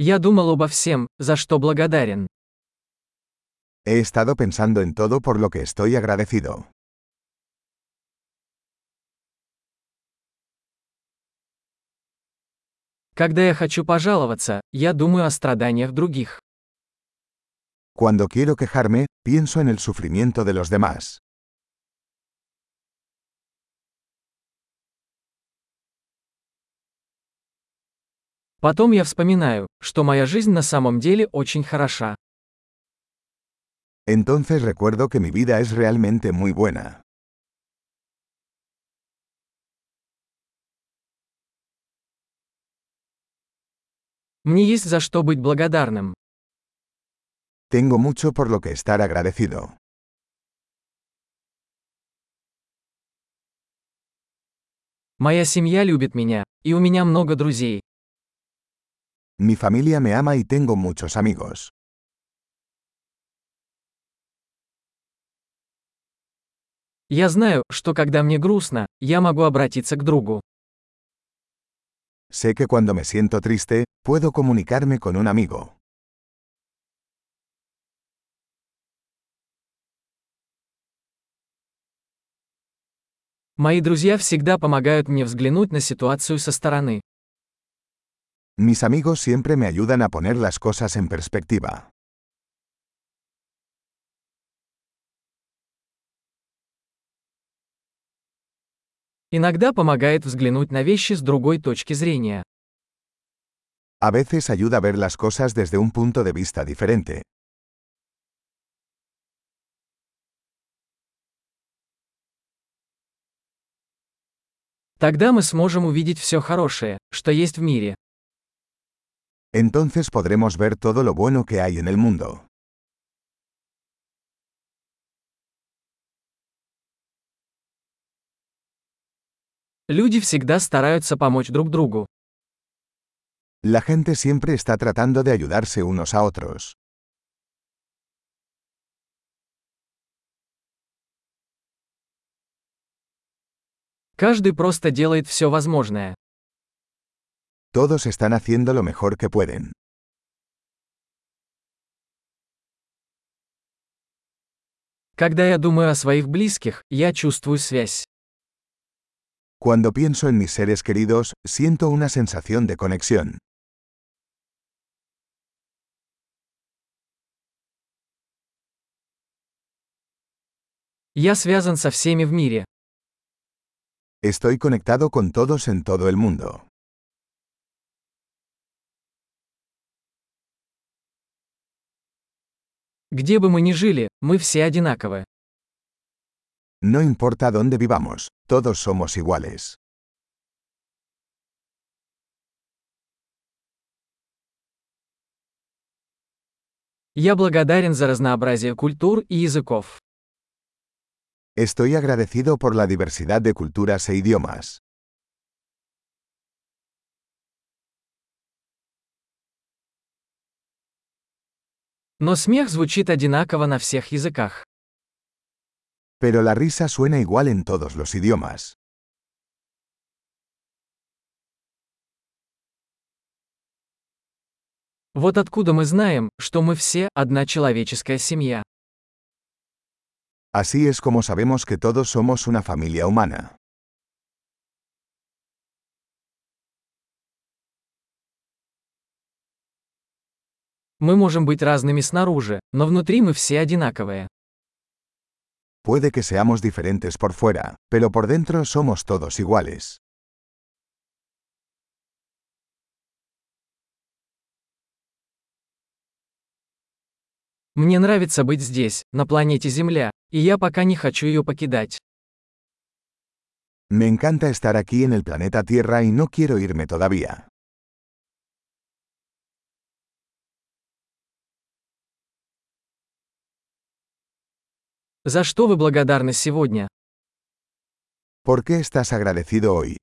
Я думал обо всем, за что благодарен. He estado pensando en todo por lo que estoy agradecido. Когда я хочу пожаловаться, я думаю о страданиях других. Cuando quiero quejarme, pienso en el sufrimiento de los demás. Потом я вспоминаю, что моя жизнь на самом деле очень хороша. Entonces recuerdo que mi vida es realmente muy buena. Мне есть за что быть благодарным. Tengo mucho por lo que estar agradecido. Моя семья любит меня, и у меня много друзей. Mi familia me ama y tengo muchos amigos. Я знаю, что когда мне грустно, я могу обратиться к другу. Sé que cuando me siento triste, puedo comunicarme con un amigo. Мои друзья всегда помогают мне взглянуть на ситуацию со стороны. Mis amigos siempre me ayudan a poner las cosas en perspectiva. Иногда помогает взглянуть на вещи с другой точки зрения. A veces ayuda a ver las cosas desde un punto de vista diferente. Тогда мы сможем увидеть все хорошее, что есть в мире. Entonces podremos ver todo lo bueno que hay en el mundo. Люди всегда стараются помочь друг другу. La gente siempre está tratando de ayudarse unos a otros. Каждый просто делает все возможное. Todos están haciendo lo mejor que pueden. Когда я думаю о своих близких, я чувствую связь. Cuando pienso en mis seres queridos, siento una sensación de conexión. Я связан со всеми в мире. Estoy conectado con todos en todo el mundo. Где бы мы ни жили, мы все одинаковы. No importa dónde vivamos, todos somos iguales. Я благодарен за разнообразие культур и языков. Estoy agradecido por la diversidad de culturas e idiomas. Но смех звучит одинаково на всех языках. Pero la risa suena igual en todos los idiomas. Вот откуда мы знаем, что мы все одна человеческая семья. Así es como sabemos que todos somos una familia humana. Мы можем быть разными снаружи, но внутри мы все одинаковые. Puede que seamos diferentes por fuera, pero por dentro somos todos iguales. Мне нравится быть здесь, на планете Земля, и я пока не хочу ее покидать. Me encanta estar aquí en el planeta Tierra y no quiero irme todavía. За что вы благодарны сегодня? ¿Por qué estás agradecido hoy?